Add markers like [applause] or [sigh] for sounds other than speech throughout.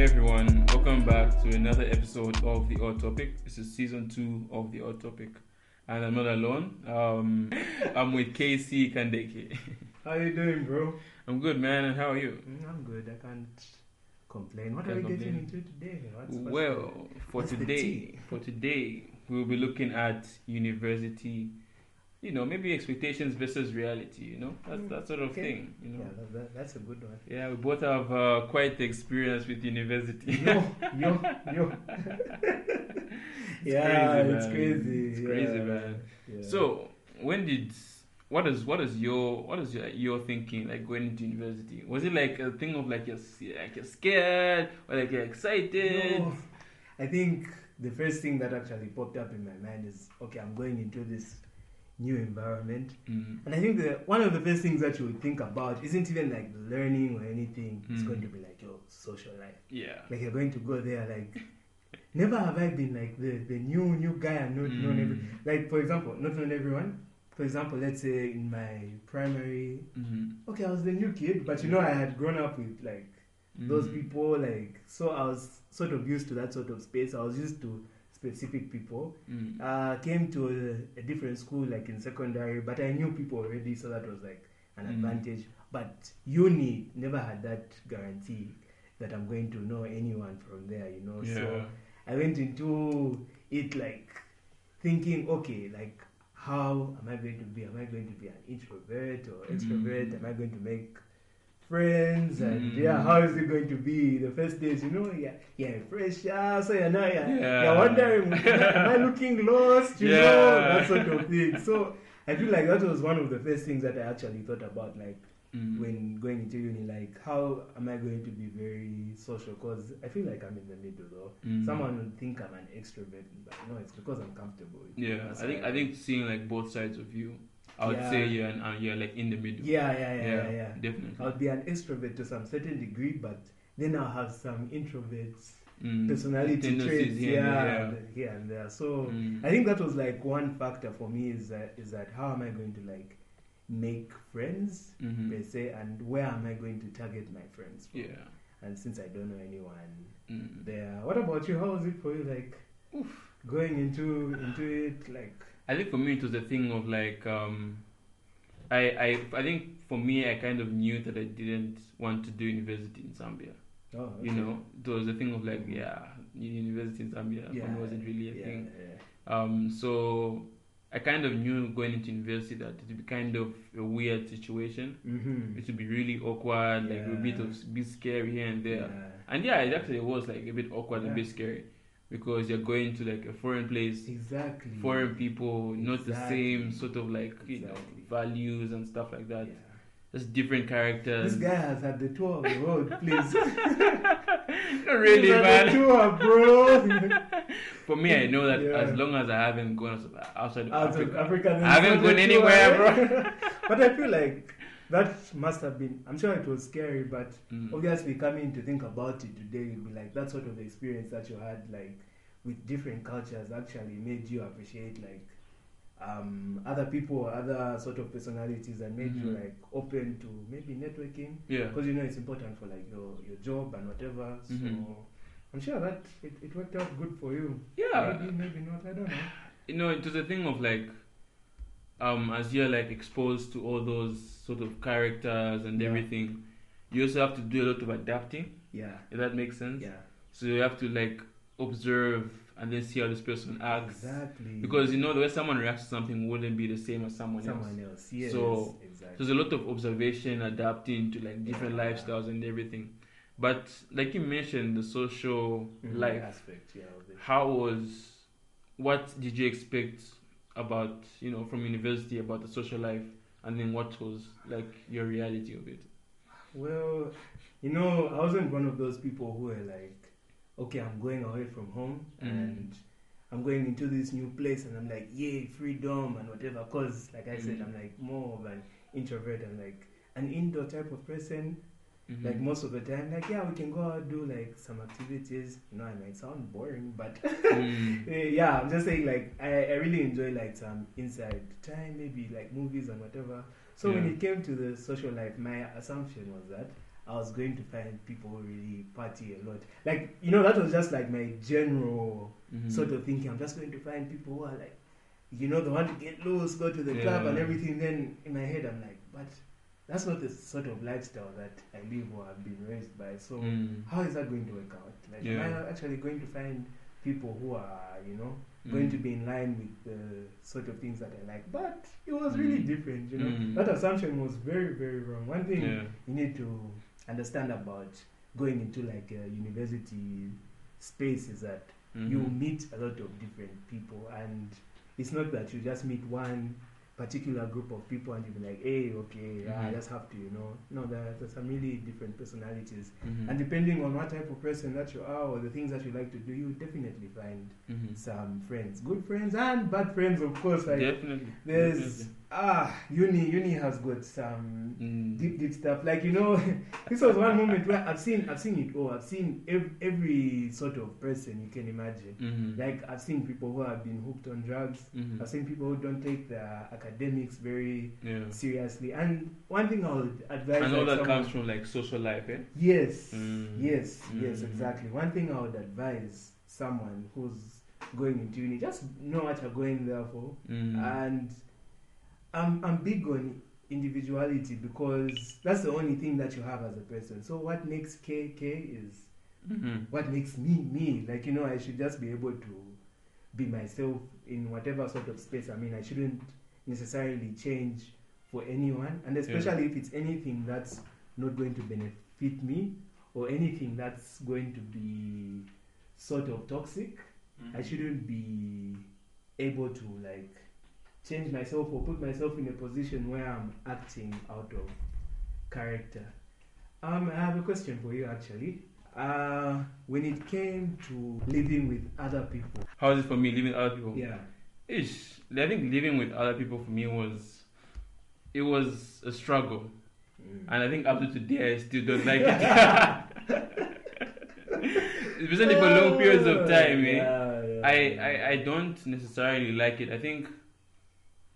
Hey everyone, welcome back to another episode of The Odd Topic. This is season two of The Odd Topic. And I'm not alone. Um, [laughs] I'm with KC Kandeke. [laughs] How you doing, bro? I'm good, man. And how are you? Mm, I'm good. I can't complain. What Can't are we getting into today? What's, what's Well, for today, for today, we'll be looking at university. You know, maybe expectations versus reality. You know, that's Mm, that sort of okay. thing. You know, Yeah, that, that, that's a good one. yeah, we both have uh, quite the experience with university. Yo, yo, [laughs] yo. yeah, crazy, it's crazy. It's crazy, yeah. man. Yeah. So when did what is what is your what is your your thinking like going into university? Was it like a thing of like you're like you're scared or like you're excited? No, I think the first thing that actually popped up in my mind is okay, I'm going into this new environment. Mm. And I think the one of the first things that you would think about isn't even like learning or anything. It's Mm. going to be like your social life. Yeah. Like you're going to go there like never have I been like the, the new new guy and not known every Mm. like for example, not known everyone. For example, let's say in my primary Mhm. okay, I was the new kid, but you know I had grown up with like those Mhm. people like so I was sort of used to that sort of space. I was used to specific people. Mm. Uh came to a, a different school like in secondary, but I knew people already, so that was like an Mm. advantage. But uni never had that guarantee that I'm going to know anyone from there, you know. yeah. So I went into it like thinking, okay, like how am I going to be? Am I going to be an introvert or extrovert? Mm. Am I going to make friends? And Mm. yeah, how is it going to be the first days? You know, yeah, yeah, fresh, yeah, so you know, yeah, Yeah. you're wondering, [laughs] am I looking lost? You Yeah. know, that sort of thing. So I feel like that was one of the first things that I actually thought about, like Mm. when going into uni, like how am I going to be very social? Because I feel like I'm in the middle though. Mm. Someone would think I'm an extrovert, but no, it's because I'm comfortable. With. Yeah, I think I think seeing like both sides of you, I would Yeah. say you're an, uh, you're like in the middle. Yeah, yeah, yeah, yeah, yeah. definitely. I'll be an extrovert to some certain degree, but then I'll have some introverts Mm. personality traits here and yeah, there, and- here and there. So Mm. I think that was like one factor for me is that is that how am I going to like make friends Mhm. per se, and where am I going to target my friends? From? Yeah. And since I don't know anyone Mm. there, what about you? How was it for you? Like going into into it, like I think for me it was a thing of like um, I I I think for me I kind of knew that I didn't want to do university in Zambia. oh, You know, it was a thing of like yeah, university in Zambia me wasn't really a yeah, thing. yeah. Um, so I kind of knew going into university that it would be kind of a weird situation. Mm-hmm. It would be really awkward, like a bit Yeah. of bit scary here and there. Yeah. And yeah, it actually was like a bit awkward and a bit scary because you're going to like a foreign place Exactly. foreign people, not the same sort of like you know values and stuff like that. Yeah. Just different characters. This guy has had the tour of the world, please. [laughs] Not really, He's had the man. tour, bro. [laughs] For me, I know that Yeah. as long as I haven't gone outside- of Africa, Africa, I haven't gone anywhere, tour, bro. [laughs] but I feel like that must have been. I'm sure it was scary, but Mm. obviously coming to think about it today, you'd be like that sort of experience that you had, like with different cultures, actually made you appreciate like um, other people, other sort of personalities, and made you Mhm. like open to maybe networking yeah, because you know it's important for like your your job and whatever. So Mhm. I'm sure that it, it worked out good for you. yeah. Maybe, maybe not. I don't know. You know, it was a thing of like, um, as you're like exposed to all those sort of characters and Yeah. everything, you also have to do a lot of adapting. Yeah. If that makes sense. Yeah. So you have to like observe and then see how this person acts. Exactly. Because you know the way someone reacts to something wouldn't be the same as someone, someone else. Someone else. Yes. So- exactly. There's a lot of observation, adapting to like different Yeah. lifestyles and everything. But like you mentioned, the social Mhm, life. aspect. Yeah. How was? What did you expect about you know from university about the social life, and then what was like your reality of it? Well, you know, I wasn't one of those people who were like, okay, I'm going away from home Mm. and I'm going into this new place and I'm like, yay, freedom and whatever. Because, like I said, Mm. I'm like more of an introvert. I'm like an indoor type of person. Mhm. Like most of the time, like, yeah, we can go out do like some activities. You know, I might sound boring, but [laughs] Mm. Eh, yeah, I'm just saying like I, I really enjoy like some inside time, maybe like movies and whatever. So when it came to the social life, my assumption was that I was going to find people who really party a lot. Like you know, that was just like my general Mhm. sort of thinking. I'm just going to find people who are like, you know, the one to get loose, go to the club and everything. Then in my head, I'm like, but that's not the sort of lifestyle that I live or have been raised by. So Mm. how is that going to work out? Like, Yeah. am I actually going to find people who are, you know, going Mm. to be in line with the sort of things that I like? But it was really Mm. different, you know. Mm. That assumption was very, very wrong. One thing Yeah. you need to understand about going into like a university space is that you Mhm. meet a lot of different people and it's not that you just meet one particular group of people and you be like hey okay yeah, I Mhm. just have to you know no there, there's some really different personalities Mhm. and depending on what type of person that you are or the things that you like to do you definitely find Mhm. some friends good friends and bad friends of course like Definitely. there's Definitely. Ah uni uni has got some Mm. deep deep stuff like you know [laughs] this was one moment where i've seen i've seen it all i've seen every, every sort of person you can imagine Mhm. like i've seen people who have been hooked on drugs Mhm. i've seen people who don't take their academics very Yeah. seriously and one thing i would advise And all like that someone- comes from like social life, eh? yes Mm. yes yes Mm. exactly one thing i would advise someone who's going into uni just know what you're going there for Mm. and I'm I'm big on individuality because that's the only thing that you have as a person. So what makes K K is Mhm. what makes me me. Like you know, I should just be able to be myself in whatever sort of space I mean. I shouldn't necessarily change for anyone, and especially if it's anything that's not going to benefit me or anything that's going to be sort of toxic. I shouldn't be able to like change myself or put myself in a position where I'm acting out of character. Um, I have a question for you actually. Uh, when it came to living with other people, How is it for me living with other people? yeah, Ish, I think living with other people for me was, it was a struggle, and I think up to today I still don't like it. [laughs] Especially for long periods of time, eh? Yeah, yeah, I. I, I don't necessarily like it. I think,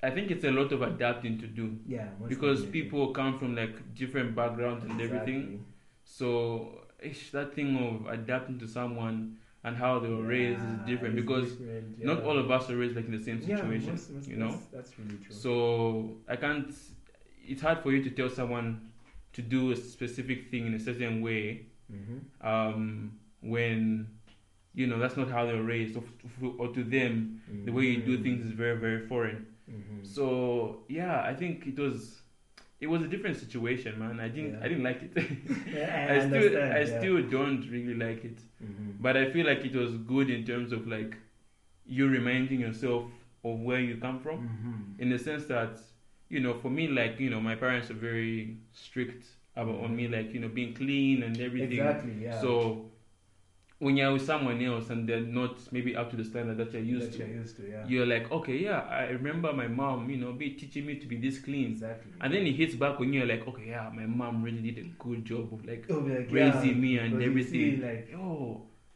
I think it's a lot of adapting to do yeah, because definitely. people come from like different backgrounds and everything. So ish, that thing of adapting to someone and how they were raised is different because different, not all of us are raised like in the same Yeah, situation. most- most- you know, that's, that's really true. so I can't. It's hard for you to tell someone to do a specific thing in a certain way mm-hmm. um, when you know that's not how they were raised, or, f- or to them the way you do things is very very foreign. Mm-hmm. So yeah, I think it was. It was a different situation, man. I didn't. Yeah. I didn't like it. [laughs] Yeah, I, still. I yeah. still don't really like it. Mm-hmm. But I feel like it was good in terms of like you reminding yourself of where you come from. Mm-hmm. in the sense that you know for me like you know my parents are very strict about on me like you know being clean and everything Exactly. Yeah. so when you're with someone else and they're not maybe up to the standard that you're used that to you're used to. Yeah. you're like okay yeah i remember my mom you know be teaching me to be this clean Exactly. and then it hits back when you're like okay yeah my mom really did a good job of like It'll like, raising yeah, me and everything like,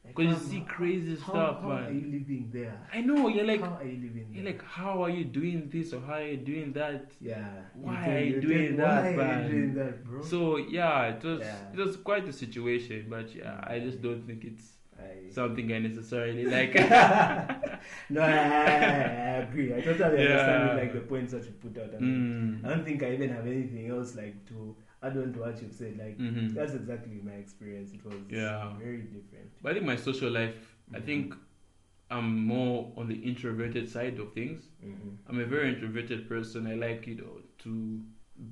like, because you see crazy how, stuff how man are you living there? i know you're like how are you living there? you're like how are you doing this or how are you doing that yeah. why tell- are you tell- doing that, Why are you doing that, bro? So yeah, it was Yeah. it was quite a situation, but yeah, I just don't think it's I, something I necessarily [laughs] like. [laughs] no, I, I, I agree. I totally understand Yeah. like the points that you put out. I, mean, mm. I don't think I even have anything else like to add on to what you've said. Like Mhm. that's exactly my experience. It was Yeah. very different. But I think my social life, I Mhm. think I'm more on the introverted side of things. Mm-hmm. I'm a very introverted person. I like you know to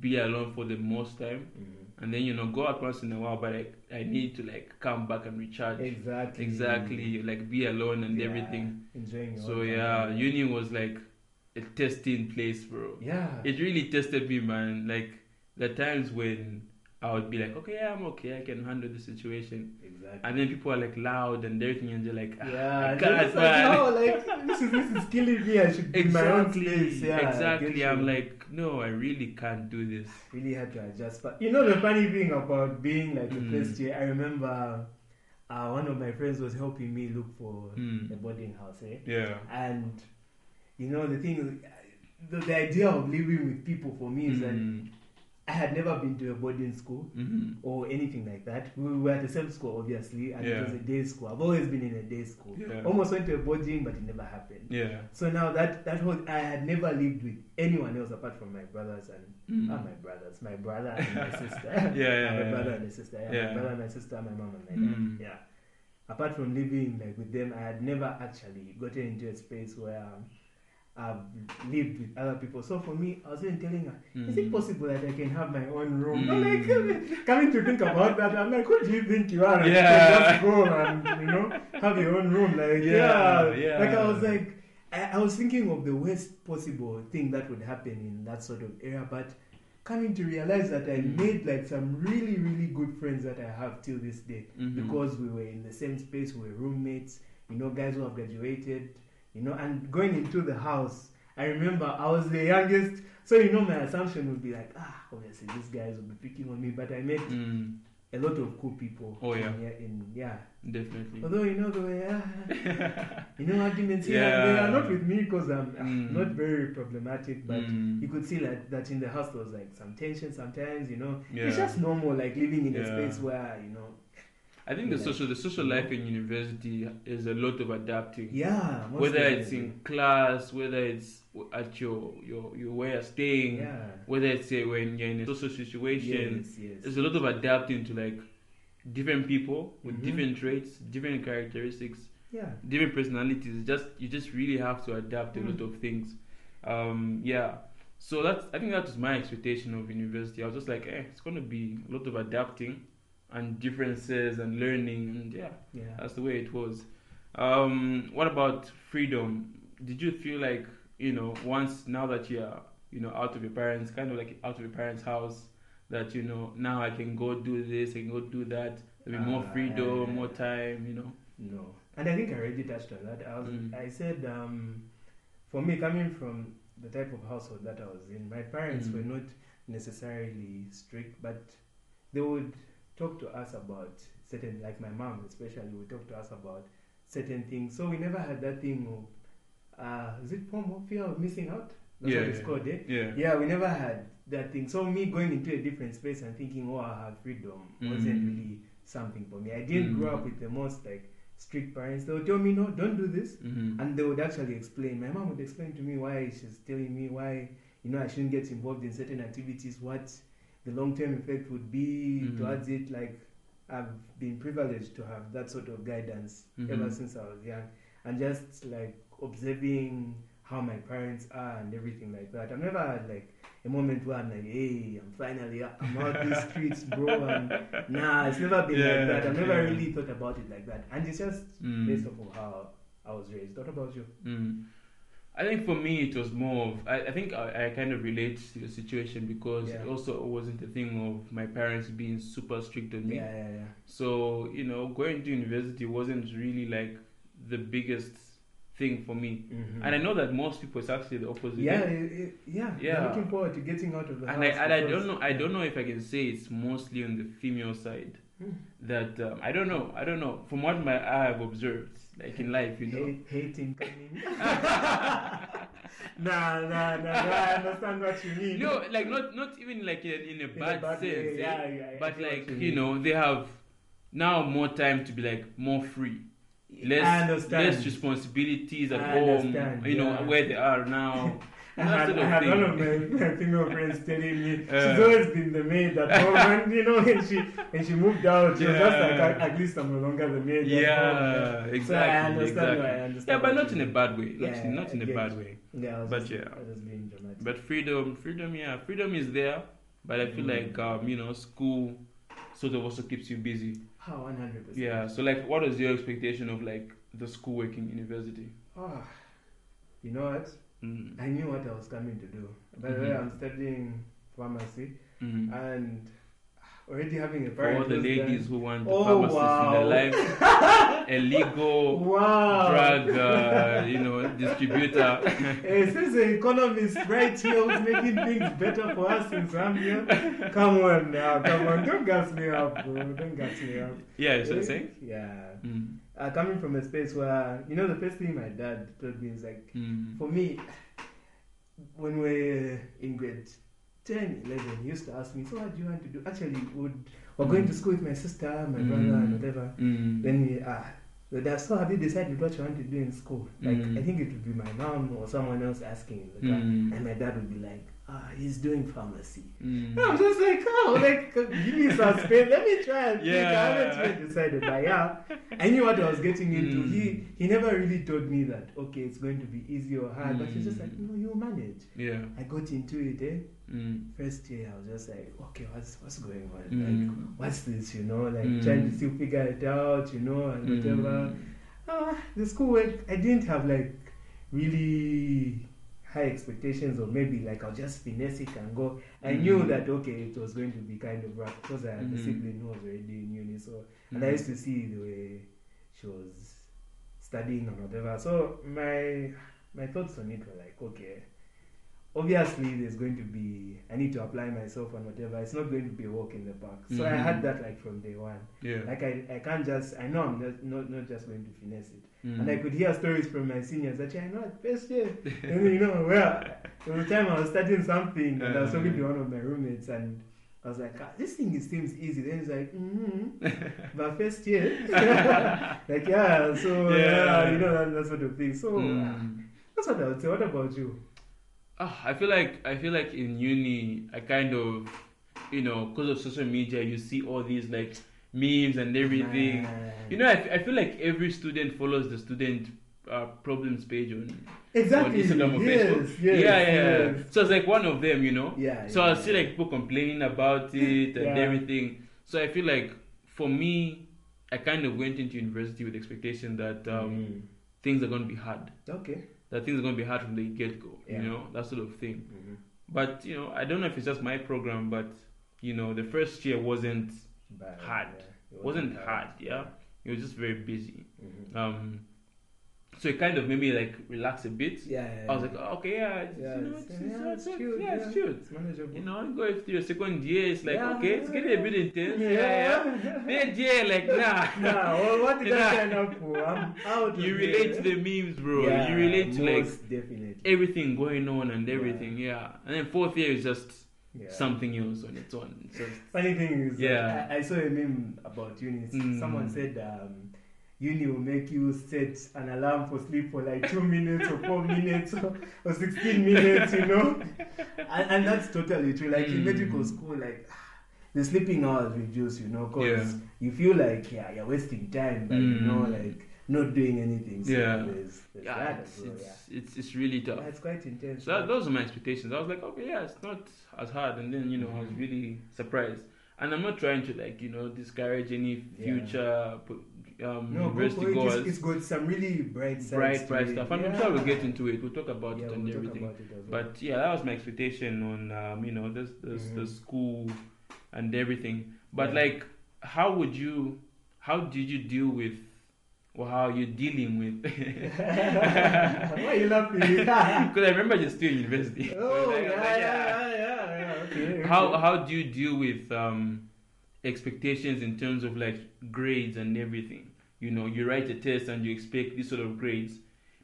be alone for the most time, Mm-hmm. And then you know go out once in a while. But I I need to like come back and recharge. Exactly. Exactly, like be alone and Yeah, everything. Enjoying. So yeah, uni was like a testing place, bro. Yeah. it really tested me, man. Like the times when I would be like, okay, yeah, I'm okay, I can handle the situation, exactly. and then people are like loud and everything, and they're like, ah, Yeah, I can't, like, no, like this is this is killing me. I should be in my own place. Yeah, exactly. I'm like, no, I really can't do this. really had to adjust. But you know the funny thing about being like Mm. first year, I remember uh, one of my friends was helping me look for Mm. a boarding house, eh? Yeah. And you know the thing, the, the idea of living with people for me is that Mm. I had never been to a boarding school hmm or anything like that. We were at the same school, obviously, and it was a day school. I've always been in a day school. Yeah. Almost went to a boarding, but it never happened. Yeah. So now that that whole I had never lived with anyone else apart from my brothers and Mm. not my brothers, my brother and my [laughs] sister. Yeah, yeah, [laughs] my yeah, brother yeah. and my sister. Yeah, Yeah. my brother and my sister, my mom and my dad. Mm. Yeah. Apart from living like with them, I had never actually gotten into a space where um, I've lived with other people. So for me, I was even telling her, is it Mm. possible that I can have my own room? I'm Mm. like, coming, to think about that, I'm like, who do you think you are? you Yeah. just go and you know have your own room. Like, Yeah, yeah, yeah. Like I was like, I, I was thinking of the worst possible thing that would happen in that sort of area, but coming to realize that I Mm. made like some really, really good friends that I have till this day Mhm. because we were in the same space, we were roommates, you know, guys who have graduated, you know, and going into the house, I remember I was the youngest, so you know, my assumption would be like, ah, obviously these guys will be picking on me, but I met Mm. a lot of cool people. Oh, yeah. in, in, yeah. Definitely. Although you know the way, ah, [laughs] you know, arguments here, Yeah. they are not with me because I'm Mm. not very problematic, but. Mm. You could see like that in the house there was like some tension sometimes, you know. Yeah. It's just normal, like living in a space where, you know, I think the social the social life in university is a lot of adapting. yeah, whether it's in class, whether it's at your your, your where you're staying, Yeah. whether it's uh, when you're in a social situation, Yes, yes. there's a lot of adapting to like different people with Mhm. different traits, different characteristics, Yeah. different personalities. Just you just really have to adapt a Mm. lot of things. Um, yeah. So that's I think that was my expectation of university. I was just like, eh, it's gonna be a lot of adapting and differences and learning and yeah, Yeah. that's the way it was. Um, what about freedom? Did you feel like you know once now that you're you know out of your parents, kind of like out of your parents' house, that you know now I can go do this, I can go do that. There'll be more Ah, freedom, yeah. more time. You know. No. And I think I already touched on that. I was Mm. I said um for me coming from the type of household that I was in, my parents Mm. were not necessarily strict, but they would talk to us about certain like my mom especially would talk to us about certain things. So we never had that thing of uh is it FOMO fear of missing out? That's Yeah, what it's yeah. called, eh? Yeah. Yeah, we never had that thing. So me going into a different space and thinking, oh, I have freedom wasn't Mm. really something for me. I didn't grow Mm. up with the most like strict parents. They would tell me, no, don't do this, hmm and they would actually explain. My mom would explain to me why she's telling me why you know I shouldn't get involved in certain activities, what the long term effect would be Mhm. towards it. Like I've been privileged to have that sort of guidance Mhm. ever since I was young, and just like observing how my parents are and everything like that. I've never had like a moment where I'm like, hey, I'm finally I'm out these [laughs] streets, bro. And nah, it's never been Yeah, like that. I've never yeah. really thought about it like that, and it's just Mm. based off of how I was raised. What about you? Mm. I think for me it was more of I, I think I, I kind of relate to the situation because Yeah. it also wasn't a thing of my parents being super strict on me. Yeah, yeah, yeah. So, you know, going to university wasn't really like the biggest thing for me. Mhm. And I know that most people it's actually the opposite. Yeah, it, it, yeah, Yeah. They're looking forward to getting out of the And I, house. and I don't know I don't know if I can say it's mostly on the female side Hmm. that um, I don't know I don't know from what my I have observed like in life you know Hate, hating coming. [laughs] [laughs] nah, nah, nah, nah. I understand what you mean. no like not not even like in, in a In a bad, bad sense eh? yeah, yeah, but like you you know they have now more time to be like more free less less responsibilities at home you know where they are now I had, I had one of my, my female friends telling me she's Uh. always been the maid at home, [laughs] and you know, and she and she moved out. She was just like, at, least I'm no longer the maid. yeah exactly So I understand. exactly I understand yeah but not in a bad way not, Yeah, in, not in a bad way Yeah, I was But just, yeah. I was just being dramatic. but freedom freedom yeah freedom is there but I feel Mm. like um you know school sort of also keeps you busy How 100 percent. yeah so like what is your expectation of like the school working university Oh, you know what? Mm. I knew what I was coming to do. By the way, Mhm. I'm studying pharmacy Mm. and already having a For parent all the ladies done- who want the Oh, pharmacist in their wow. life, [laughs] a legal Wow. drug, uh, you know, distributor. [laughs] Hey, since the economist right here who's making things better for us in Zambia, come on now, come on, don't gas me up, bro, don't gas me up. yeah, so saying. Yeah. Mm. Uh, coming from a space where, you know, the first thing my dad told me is like, Mm. for me, when we're in grade 10, 11, he used to ask me, so what do you want to do? Actually, would we're going to school with my sister, my brother, and whatever. Mm. Then he, ah, so that, so have you decided what you want to do in school? Like, Mm. I think it would be my mom or someone else asking in the car. Mm. And my dad would be like, ah, he's doing pharmacy. Mm. I'm just like, oh, like, give me some space. Let me try and think. I Yeah. haven't decided. But yeah, I knew what I was getting into. Mm. He he never really told me that, okay, it's going to be easy or hard. But he's just like, Mm. no, you'll manage. Yeah. I got into it, eh? Mm. First year, I was just like, okay, what's what's going on? Mm. Like, what's this? You know, like Mm. trying to still figure it out, you know, and whatever. Mm. Ah, the school work, I didn't have like really high expectations, or maybe like I'll just finesse it and go. I knew Mm. that okay, it was going to be kind of rough because I had a Mhm. sibling who was already in uni, so and. I used to see the way she was studying and whatever. So my my thoughts on it were like, okay, obviously there's going to be I need to apply myself and whatever. It's not going to be a walk in the park. So I Mhm. had that like from day one. Yeah. Like I, I can't just I know I'm not not, not just going to finesse it. Mm. And I could hear stories from my seniors that I know at first year. [laughs] and you know, well there was a time I was studying something and I was talking to one of my roommates and I was like, ah, this thing it seems easy. Then he's like, mm-hmm. [laughs] but first year, [laughs] like yeah, so yeah, Yeah. you know that, that sort of thing. So uh, Mm. that's what I would say. What about you? Ah, I feel like I feel like in uni I kind of you know because of social media you see all these like memes and everything. Man. You know I, f- I feel like every student follows the student uh, problems page on, exactly. on Instagram or yes, Facebook. Yes, yeah, yeah, yeah. yes. So it's like one of them, you know. Yeah. So yeah, I see like people complaining about it and Yeah. everything. So I feel like for me, I kind of went into university with expectation that um, Mm. things are going to be hard. Okay. That things are going to be hard from the get go. Yeah. You know that sort of thing. Mm-hmm. But you know, I don't know if it's just my program, but you know, the first year wasn't But, Hard. yeah, it wasn't hard. Yeah, it was just very busy. Mhm. Um, so it kind of made me like relax a bit. Yeah, yeah, I was like, oh, okay, yeah, it's, Yeah, you know, it's- it's, yeah, it's, it's it's, cute, yeah, it's yeah. cute. it's manageable. You know, go through your second year, it's like Yeah. okay, it's getting a bit intense. Yeah, yeah. Third year, like nah. [laughs] Nah, well, what did. I sign up for? I'm out. You relate to the memes, bro. Yeah, you relate to like definitely. everything going on and everything. Yeah. And then fourth year is just Yeah. something else on its own. It's just Funny thing is, Yeah. yeah. I, I saw a meme about uni. Mm. Someone said um, uni will make you set an alarm for sleep for like two minutes or four minutes or, or sixteen minutes, you know. And, and that's totally true. Like in Mm. medical school, like the sleeping hours reduce, you know, because Yeah. you feel like yeah you're wasting time, but you know, Mm. like not doing anything. So Yeah. there's, there's yeah, that it's, well, it's, yeah. it's it's really tough. Yeah, it's quite intense. So that, those are my expectations. I was like, okay, yeah, it's not as hard, and then you know I was really surprised. And I'm not trying to like you know discourage any Yeah. future pu- um, no, go university for It. It's, it's got some really bright bright, bright stuff. And I'm sure we'll get into it. We'll talk about yeah, it and we'll everything. well. But yeah, that was my expectation on um, you know this this Mhm. the school and everything. But Yeah. like, how would you? How did you deal with? Or how are you dealing with? [laughs] Why are you laughing? [laughs] Because I remember just still in university. oh, [laughs] Like, yeah, yeah, like, yeah, yeah, yeah. Okay. How how do you deal with um, expectations in terms of like grades and everything? You know, you write a test and you expect this sort of grades.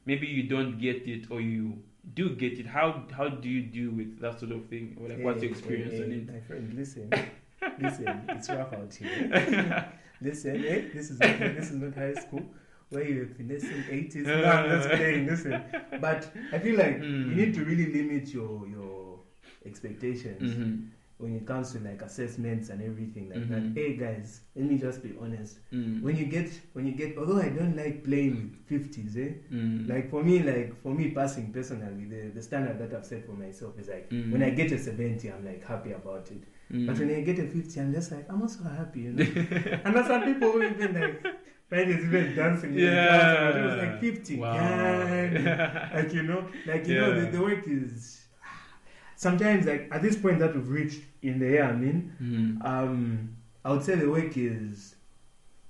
Maybe you don't get it, or you do get it. How how do you deal with that sort of thing? Or like, what's your experience hey, on it? My friend, listen, [laughs] listen. It's rough out here. [laughs] listen, eh? This is not, this is not high school where you're finessing eighties. No, I'm just playing. Listen, but I feel like Mm. you need to really limit your your expectations. Mm-hmm. When it comes to like assessments and everything like Mhm. that. Hey guys, let me just be honest. Mm. When you get when you get although I don't like playing with fifties, eh? Mm. Like for me, like for me passing personally, the, the standard that I've set for myself is like Mm. when I get a seventy, I'm like happy about it. Mm. But when I get a fifty, I'm just like I'm also happy, you know. [laughs] and there's some people who even like find it even dancing. Yeah. class, It was like fifty. Wow. [laughs] like you know, like you know, the, the work is sometimes like at this point that we've reached in the year. I mean, Mm. um, I would say the work is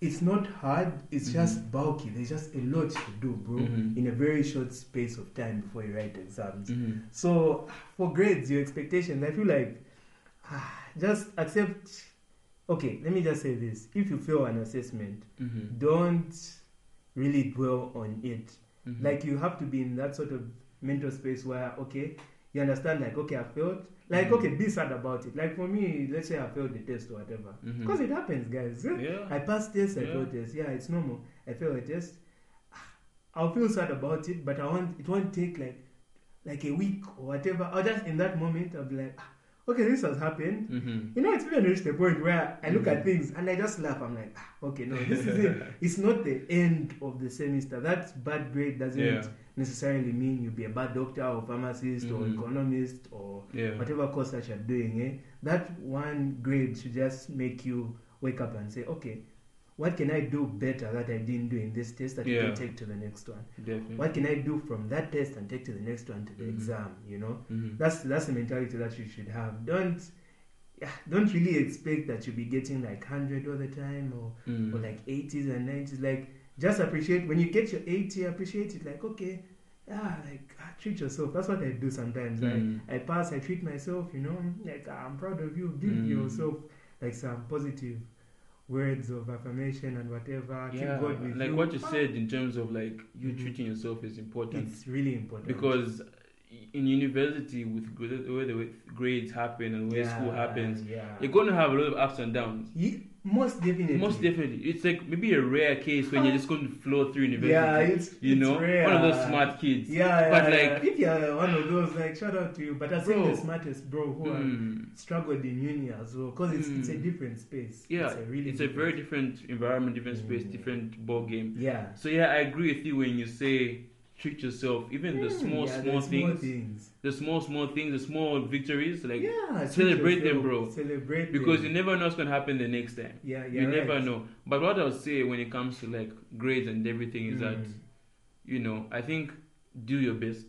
it's not hard. It's Mhm. just bulky. There's just a lot to do, bro, Mhm. in a very short space of time before you write exams. Mhm. So for grades, your expectations, I feel like ah, just accept. Okay, let me just say this: if you fail an assessment, Mhm. don't really dwell on it. Mhm. Like you have to be in that sort of mental space where okay, you understand like okay, I failed. Like, Mhm. okay, be sad about it. Like for me, let's say I failed the test or whatever, because it happens, guys. [laughs] Yeah. I passed test, I Yeah. failed test. Yeah, it's normal. I failed a test. [sighs] I'll feel sad about it, but I want it won't take like like a week or whatever. I'll just in that moment I'll be like, ah, okay, this has happened. Mhm. You know, it's even reached the point where I look Mhm. at things and I just laugh. I'm like, ah, okay, no, this is it. [laughs] It's not the end of the semester. That bad grade doesn't Yeah. Necessarily mean you'll be a bad doctor or pharmacist or Mhm. economist or Yeah. whatever course that you're doing. Eh? That one grade should just make you wake up and say, okay, what can I do better that I didn't do in this test that you Yeah. can take to the next one? Definitely. What can I do from that test and take to the next one to the Mhm. exam? You know, Mhm. that's that's the mentality that you should have. Don't yeah, don't really expect that you'll be getting like hundred all the time or Mm. or like 80s and 90s. Like, just appreciate when you get your 80, appreciate it. Like, okay, yeah, like ah, treat yourself. That's what I do sometimes. Mm. I, I pass, I treat myself, you know, like ah, I'm proud of you. Give Mm. yourself like some positive words of affirmation and whatever. Keep Yeah, God with like you. what you Ah, said in terms of like you Mhm. treating yourself is important It's really important because in university with where the grades happen and where school happens, Yeah, you're going to have a lot of ups and downs. Ye- most definitely. Most definitely, it's like maybe a rare case when you're just going to flow through university. Yeah, it's you it's know, rare. one of those smart kids. Yeah, yeah, But, yeah. like- if you're one of those, like shout out to you. But I think the smartest bro who Mm. struggled in uni as well because it's, it's a Mm. different space. Yeah, it's a really it's a very different environment, different space, Mm. different ball game. yeah. So yeah, I agree with you when you say treat yourself. Even the Mm, small, yeah, small the things, things. the small, small things, the small victories, like yeah, celebrate them, bro. Celebrate because you never know what's gonna happen the next time. yeah, you you're never right. know. But what I'll say when it comes to like grades and everything is that Mm. you know I think do your best.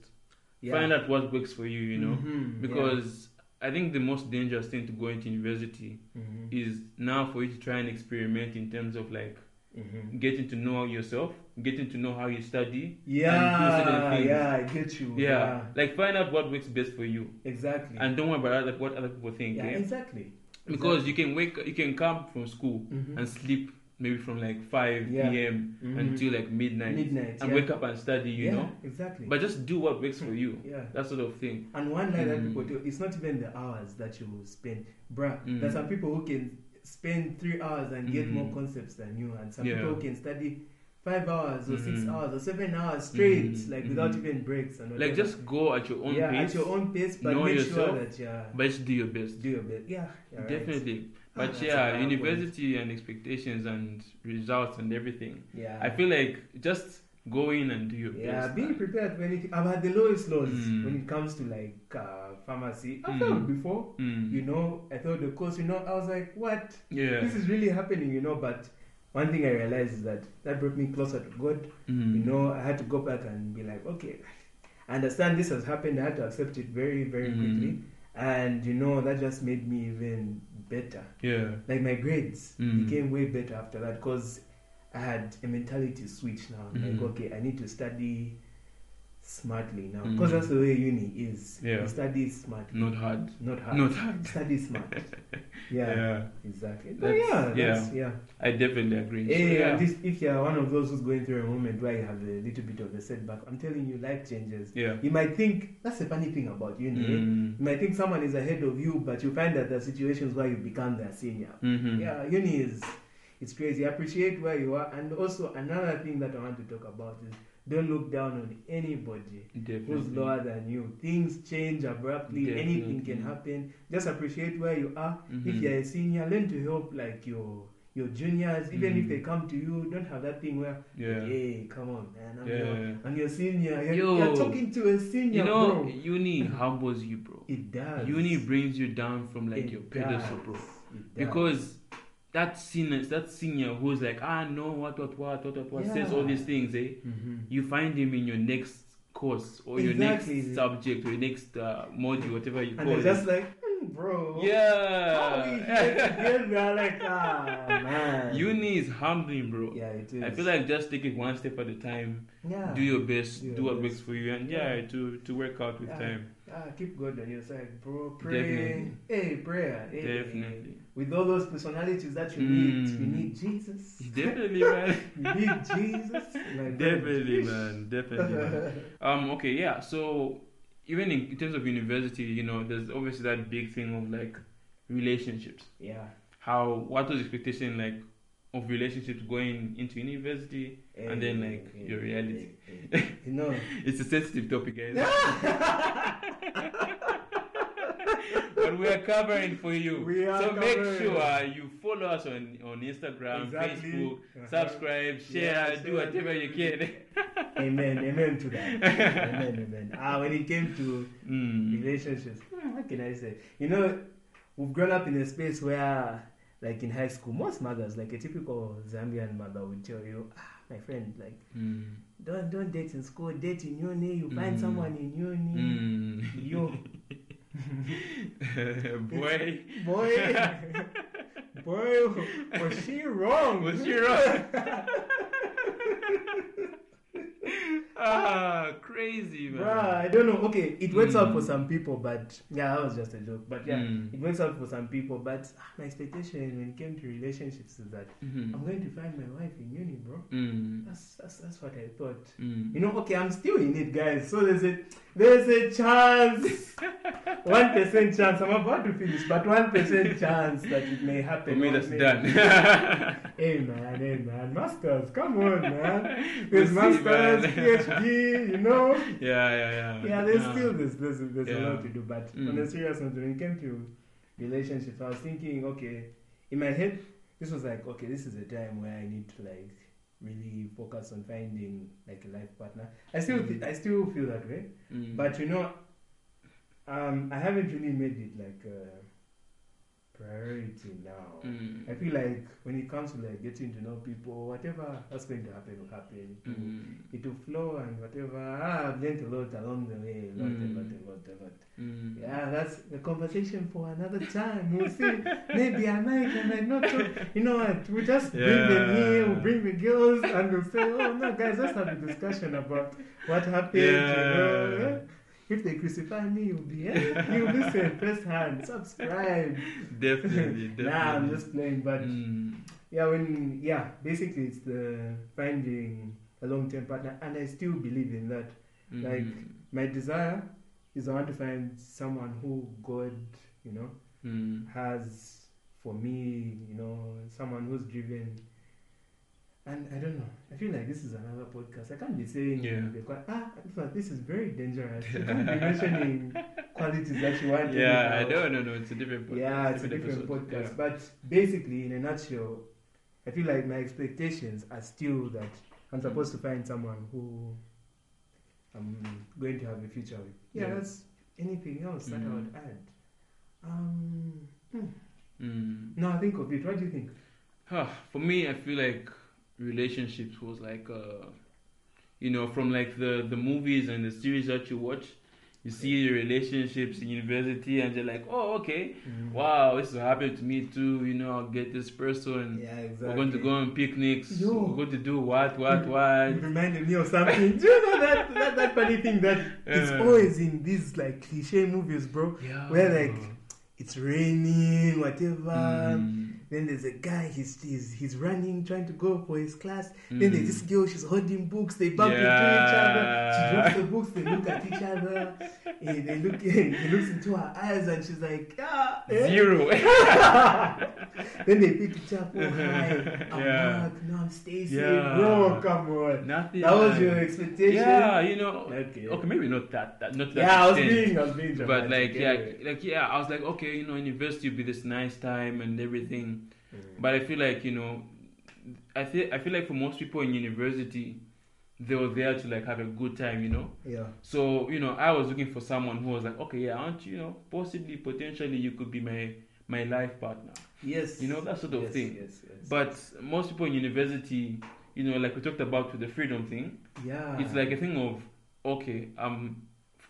yeah. Find out what works for you. You know, Mhm, because I think the most dangerous thing to go into university yeah. Mhm, is now for you to try and experiment in terms of like mhm. getting to know yourself, getting to know how you study. yeah, yeah, I get you. Yeah, like find out what works best for you, exactly. and don't worry about other, what other people think. yeah, eh? exactly. Because you can wake, you can come from school Mhm. and sleep maybe from like five Yeah. p.m. Mhm. until like midnight, midnight and yeah. wake up and study. You yeah, know, exactly. but just do what works for you. [laughs] yeah. That sort of thing. And one that Mm. people do, it's not even the hours that you will spend. Bruh, Mm. there's some people who can spend three hours and get Mm. more concepts than you, and some Yeah. people can study five hours or six Mhm. hours or seven hours straight, Mhm. like without even breaks and Like just go at your own yeah, pace, at your own pace, but know make yourself, sure that yeah, but just do your best. do your best. Yeah, you're right. Definitely. Ah, But yeah, university and expectations and results and everything. Yeah, I feel like just go in and do your yeah, best. be man. prepared for anything. I've had the lowest lows Mm. when it comes to like uh, pharmacy. I've Mm. failed before. Mm. You know, I thought the course. You know, I was like, what? yeah. this is really happening, you know. But one thing I realized is that that brought me closer to God. Mm. You know, I had to go back and be like, okay, I understand this has happened. I had to accept it very, very Mm. quickly, and you know that just made me even better. Yeah. Like my grades Mm. became way better after that because I had a mentality switch now. Like, okay, I need to study smartly now Mm. because that's the way uni is. Yeah. You study smartly, Not hard. not hard. Not hard. Study smart. [laughs] Yeah. yeah. Exactly. But That's- yeah, yeah. yeah. I definitely agree. So, yeah. this, if you're one of those who's going through a moment where you have a little bit of a setback, I'm telling you, life changes. yeah. You might think that's the funny thing about uni. Mm. You might think someone is ahead of you, but you find that there are situations where you become their senior. Mhm. Yeah, uni is it's crazy. Appreciate where you are, and also another thing that I want to talk about is don't look down on anybody Definitely. who's lower than you. Things change abruptly. Anything can happen. Just appreciate where you are. If Mhm. you're a senior, learn to help like your your juniors. Even if Mm. they come to you, don't have that thing where, Yeah. hey, come on, man, I'm, Yeah. your, I'm your senior. You're, Yo. you're talking to a senior, You know, bro. uni humbles you, bro. It does. Uni brings you down from like It your pedestal, bro. Does. Because that senior, that senior who's like, ah, no, what, what, what, what, what, what, says all these things, eh? Mhm. You find him in your next course or your next subject or your next uh, module, whatever you and call it. just like, "Hmm, bro. How we yeah. together? Like, ah, man. [laughs] Uni is humbling, bro. Yeah, it is. I feel like just take it one step at a time. yeah. Do your best. Do your Do what best. works for you, and yeah, Yeah. to to work out with Yeah. time. Ah, keep God on your side, bro. Pray. Definitely. Hey, prayer. Hey. Definitely, With all those personalities that you need, you Mm. need Jesus. [laughs] definitely, man. [laughs] You need Jesus. Friend. definitely, man. Definitely, man. [laughs] Um. Okay. Yeah. So even in, in terms of university, you know, there's obviously that big thing of like relationships. Yeah. How what was expectation like of relationships going into university? And then, like, your reality. eh. [laughs] You know. It's a sensitive topic, guys. [laughs] [laughs] but we are covering for you. We are so make sure you follow us on, on Instagram, Exactly. Facebook, Uh-huh. subscribe, share, Yeah, do whatever you can. amen, amen to that. amen, amen. Ah, when it came to Mm. relationships, hmm, what can I say? You know, we've grown up in a space where, like in high school, most mothers, like a typical Zambian mother, would tell you, ah, my friend, like, Mm. don't don't date in school, date in uni. You find Mm. someone in uni. Mm. Yo, [laughs] Boy, boy, [laughs] boy, was she wrong? was she wrong? [laughs] ah, crazy, man. Bruh, I don't know. Okay, it works out for Mm. some people, but yeah, that was just a joke. But yeah, Mm. it works out for some people. But ah, my expectation when it came to relationships is that Mhm. I'm going to find my wife in uni, bro. Mm. That's that's that's what I thought. Mm. You know, okay, I'm still in it, guys. So there's a there's a chance, [laughs] one percent chance. I'm about to finish, but one percent chance that it may happen. For me, that's done. [laughs] Hey man, hey man, masters, come on, man. We'll see, masters, man. You know. [laughs] yeah, yeah, yeah. Yeah, there's Yeah. still this, there's, there's a Yeah. lot to do. But Mm. on a serious note, when it came to relationships, I was thinking, okay, in my head, this was like, okay, this is a time where I need to like really focus on finding like a life partner. I still, Mm. th- I still feel that way, Mm. but you know, um, I haven't really made it like a priority now. Mm. I feel like when it comes to like getting to know people, whatever that's going to happen will happen. It will, Mm. it will flow and whatever. Ah, I've learned a lot along the way. A lot, Mm. a lot, a lot, a lot. Mm. Yeah, that's the conversation for another time. We'll see. Maybe I might, I might not. Talk. You know what? We'll just bring them here, we'll bring the girls, and we'll say, oh no, guys, let's have a discussion about what happened. You know? If they crucify me, you'll be, eh? you'll listen firsthand, subscribe. Definitely, definitely. [laughs] Nah, I'm just playing, but Mm. yeah, when yeah, basically it's the finding a long-term partner, and I still believe in that. like, Mm. My desire is I want to find someone who God, you know, Mm. has for me, you know, someone who's driven. And I don't know. I feel like this is another podcast. I can't be saying Yeah. the ah, this is very dangerous. You can't be [laughs] mentioning qualities that you want. to Yeah, I know. don't know. No, it's a different podcast. Yeah, it's a different episode. podcast. But basically, in a nutshell, I feel like my expectations are still that I'm supposed to find someone who I'm going to have a future with. Yeah, Yeah. that's anything else that I Mm. would add. Um, hmm. Mm. no, I think of it. What do you think? Huh, for me, I feel like relationships was like, uh, you know, from like the the movies and the series that you watch, you see the relationships in university, and you're like, oh, okay, wow, this is happening to me too. You know, I'll get this person. Yeah, exactly. We're going to go on picnics. Yo. We're going to do what, what, It what. reminded me of something. do you know that, that that funny thing that [laughs] it's always in these like cliche movies, bro? Yeah. Where, like, It's raining, whatever. Mm. Then there's a guy, he's, he's he's running, trying to go for his class. Then there's Mm. this girl, she's holding books. They bump into each other. She drops the books. They look at each other. Eh, they look. [laughs] he looks into her eyes, and she's like, ah. eh." Zero. [laughs] [laughs] then they pick each up. Oh hi, I'm Yeah. Mark. No, I'm Stacy. Yeah. Bro, come on. Nothing. That was your expectation. Yeah, you know. Okay. Okay, maybe not that. that not that Yeah, I was being, I was being dramatic. but like yeah like yeah i was like okay you know university will be this nice time and everything Mm. but i feel like you know i feel i feel like for most people in university they were there to like have a good time you know Yeah. so you know i was looking for someone who was like okay yeah aren't you know possibly potentially you could be my my life partner Yes. You know, that sort of yes, thing. Yes, yes. but most people in university you know like we talked about with the freedom thing yeah, it's like a thing of okay i'm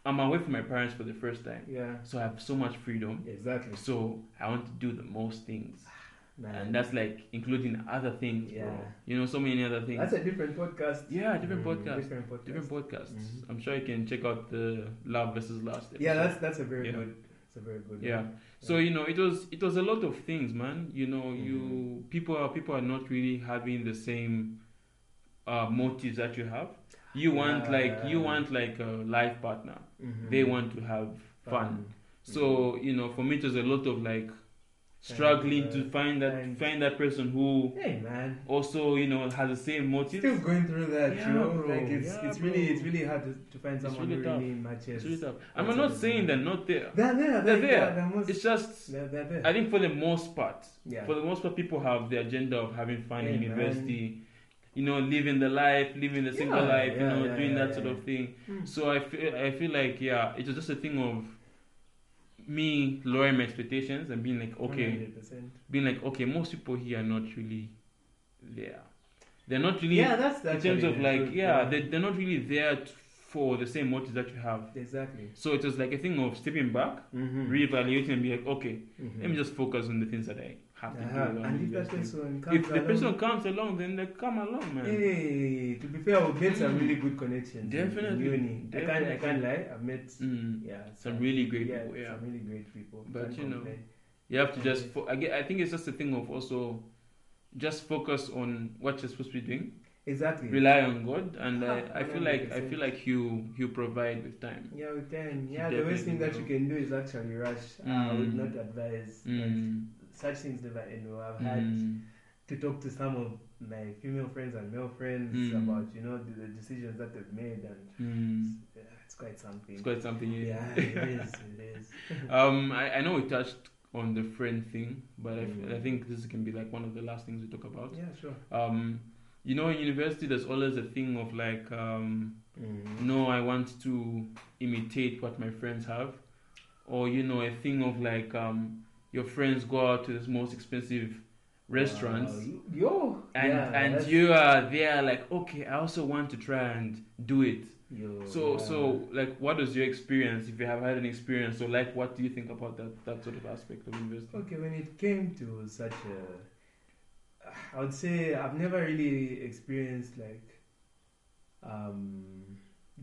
i'm away from my parents for the first time yeah, so i have so much freedom exactly. so I want to do the most things, Man. and that's like including other things, bro. Yeah. You know, so many other things. that's a different podcast. yeah, different Mm, podcast, Different podcast. different podcasts. Mhm. I'm sure you can check out the Love versus Last. Episode. Yeah, that's that's a very Yeah. good. It's a very good. Yeah. one. So you know, it was it was a lot of things, man. You know, you Mhm. people are people are not really having the same uh, motives that you have. You want like you want like a life partner. Mhm. They want to have fun. So you know, for me, it was a lot of like struggling to uh, find that find- that person who Hey man, also you know has the same motives. still going through that, Yeah, you know. bro. Like it's Yeah, it's really bro. it's really hard to, to find someone really who tough. really matches. Really tough. I'm not saying they're not there. They're there. They're like, there. They're, most, It's just they're, they're there. I think for the most part, yeah. for the most part, people have the agenda of having fun in Hey, man. university. You know, living the life, living the single Yeah, life. you know, doing that sort of thing. Hmm. So I feel I feel like yeah, it's just a thing of me lowering my expectations and being like okay, 100%. being like okay, most people here are not really there. They're not really Yeah, that's in terms of like truth, yeah, They're, they're not really there for the same motives that you have. exactly. So it was like a thing of stepping back, Mm-hmm. reevaluating, and be like okay, let me just focus on the things that I have to do. Uh-huh. And if that person comes if the along, person comes along, then they come along, man. hey, to be fair, we've made some Mm. really good connections. in- Definitely, In uni. I can't, I can't lie. I've met Mm. yeah Some really great yeah, people, yeah. some really great people. But, Can't you know, complain. You have to just. Fo- I, get, I think it's just a thing of also just focus on what you're supposed to be doing. exactly. Rely on God, and I, Ah, I feel like I feel like you you provide with time. Yeah, can. You Yeah, the worst thing that you can do is actually rush. I would Mm. not advise. Mm. Such things never end. well. I've had Mm. to talk to some of my female friends and male friends Mm. about you know the, the decisions that they've made, and Mm. yeah, it's quite something. It's quite something. yeah, Yeah. it is. [laughs] It is. um, I, I know we touched on the friend thing, but I, Mm. I think this can be like one of the last things we talk about. Yeah, sure. Um, you know, in university, there's always a thing of like, um, Mm. no, I want to imitate what my friends have, or you know, a thing of like, um, your friends go out to the most expensive restaurants, Wow, Yo, and yeah, and that's- you are there like, okay, I also want to try and do it. yo, So yeah. so like, what was your experience? If you have had an experience, so like, what do you think about that that sort of aspect of university? Okay, when it came to such a, I would say I've never really experienced like um,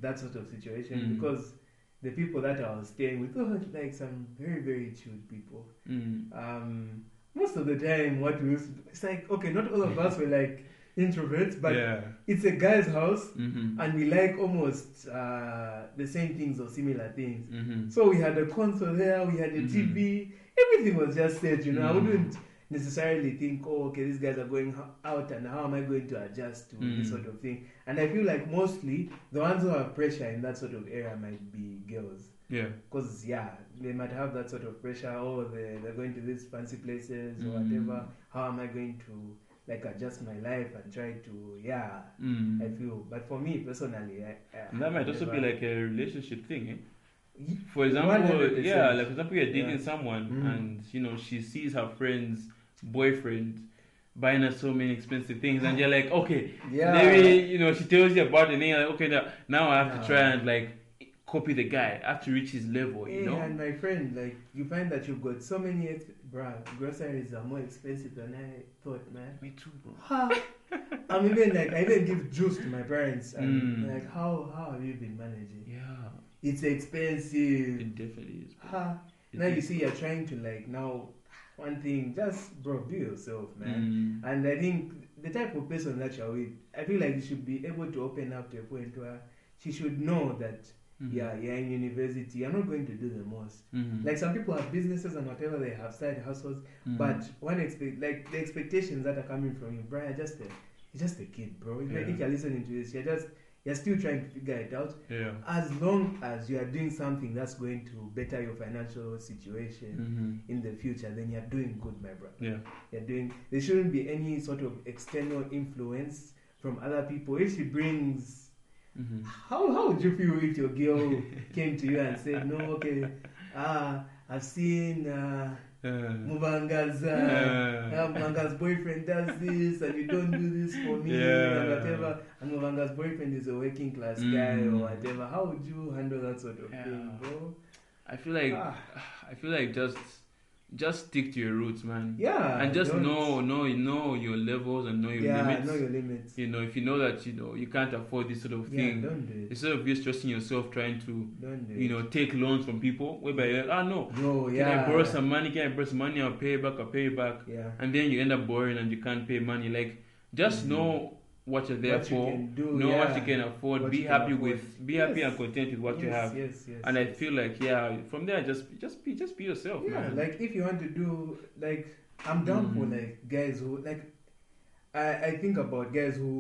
that sort of situation Mm. because the people that I was staying with were like some very very chilled people. Mm. Um, most of the time, what we used to do, it's like okay, not all of us were like introverts, but yeah. it's a guy's house. Mm-hmm. And we like almost uh, the same things or similar things. Mm-hmm. So we had a console there, we had a Mhm. TV, everything was just set, you know. I Mhm. wouldn't necessarily think, oh, okay, these guys are going out and how am I going to adjust to this Mm. sort of thing? And I feel like mostly the ones who have pressure in that sort of area might be girls. Yeah. Because, yeah, they might have that sort of pressure, oh, they, they're going to these fancy places or Mm. whatever. How am I going to, like, adjust my life and try to, yeah, Mm. I feel. But for me personally, I, I And that might also be like a relationship thing, eh? For example, 100%. yeah, like for example, you're dating Yeah. someone Mhm. and you know she sees her friend's boyfriend buying her so many expensive things, and you're like, okay, Yeah. maybe you know she tells you about it, and you're like, okay, now, now I have Yeah. to try and like copy the guy. I have to reach his level, you know. and my friend, like you find that you've got so many, ex- bruh, groceries are more expensive than I thought, man. Me too, bro. I'm even like I even give juice to my parents, and Mm. like how how have you been managing? Yeah, It's expensive. it definitely is. bro. Ha! It Now you is. see, you're trying to like now one thing, just bro, be yourself, man. Mm. And I think the type of person that you're with, I feel like you should be able to open up to a point where she should know that Mhm. yeah, you're in university. You're not going to do the most. Mhm. Like some people have businesses and whatever they have side hustles, Mhm. but one expect like the expectations that are coming from you, Brian, just a, you're just a kid, bro. If, Yeah. if you're listening to this, you're just you're still trying to figure it out. yeah. As long as you are doing something that's going to better your financial situation Mhm. in the future, then you're doing good, my brother. Yeah. You're doing. There shouldn't be any sort of external influence from other people. If she brings Mhm. how how would you feel if your girl [laughs] came to you and said, "No, okay, ah, I've seen uh, Mubanga's uh, uh, uh, Mubanga's boyfriend does this, and you don't do this for me, and whatever." And Mubanga's boyfriend is a working class guy Mm. or whatever. How would you handle that sort of thing, bro? I feel like Ah, I feel like just just stick to your roots, man. yeah, and just don't- know know know your levels and know your yeah, limits. know your limits. You know, if you know that you know you can't afford this sort of Yeah, thing, don't do it. instead of you stressing yourself trying to Don't do you it. know take loans from people, whereby you're like, ah no, Bro, can yeah. I borrow some money? Can I borrow some money? I'll pay back. I'll pay you back. Yeah. And then you end up borrowing and you can't pay money. Like just Mhm. know what you're there what you for. can do, know what you can afford. What be happy with. Be happy and content with what you have. Yes, yes. And I yes. feel like yeah, from there just just be just be yourself, yeah, man. like if you want to do like I'm down for Mm. like guys who like I I think about guys who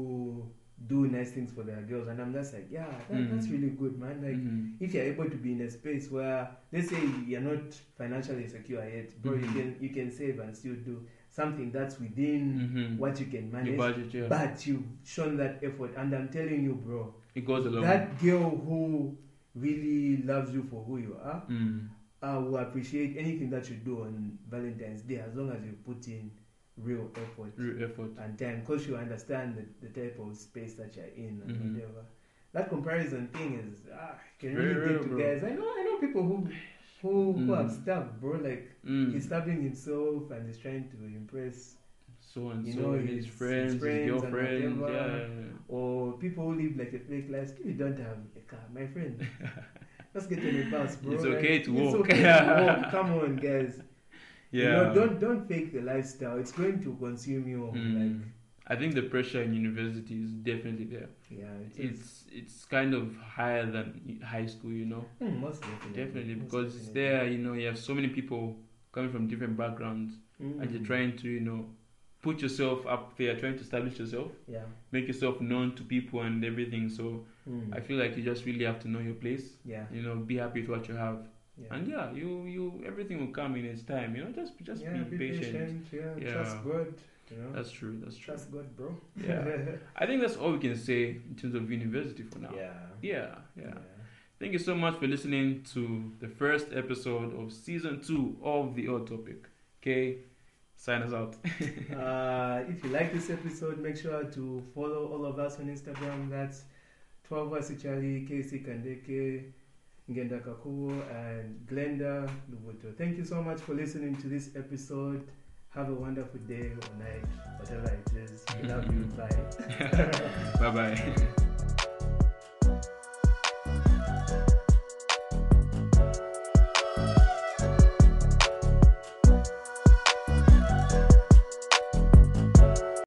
do nice things for their girls and I'm just like yeah that, that's Mm. really good man like Mhm. if you're able to be in a space where let's say you're not financially secure yet bro you can you can save and still do something that's within Mhm. what you can your manage budget, yeah, but you've shown that effort and I'm telling you bro it goes along. that girl who really loves you for who you are Mm. I will appreciate anything that you do on Valentine's Day as long as you put in real effort Real effort. and time because you understand the, the type of space that you're in and Mhm. whatever. That comparison thing is ah, can really real, get to bro. guys. I know I know people who who who have Mm. stuff, bro. Like Mm. he's stabbing himself and he's trying to impress so and you so, know, his, friends, his, friends whatever. yeah. or people who live like a fake life. You don't have a car, my friend, [laughs] let's get on a bus, bro. It's Like, okay to it's walk. okay to walk. [laughs] Come on, guys. Yeah. You know, don't don't fake the lifestyle. It's going to consume you. Mm. Like I think the pressure in university is definitely there. yeah, it is. It's it's kind of higher than high school, you know. Mm, most definitely. Definitely most because it's definitely. there, you know. You have so many people coming from different backgrounds, and you're Mm. trying to, you know, put yourself up there, trying to establish yourself, Yeah. make yourself known to people and everything. So Mm. I feel like you just really have to know your place. yeah. You know, be happy with what you have, Yeah. and yeah, you you everything will come in its time. You know, just just yeah, be, patient. Yeah, Yeah. trust God. You know, That's true. That's true. trust God, bro. Yeah. [laughs] I think that's all we can say in terms of university for now. yeah. Yeah, yeah. Thank you so much for listening to the first episode of season two of the Odd Topic. Okay, sign us out. [laughs] uh, if you like this episode, make sure to follow all of us on Instagram. That's Twavwa Sichali, KC Kandeke, Ngenda Kakuo, and Glenda Lubuto. Thank you so much for listening to this episode. Have a wonderful day or night, whatever it is. We love you. [laughs] Bye. bye bye. [laughs]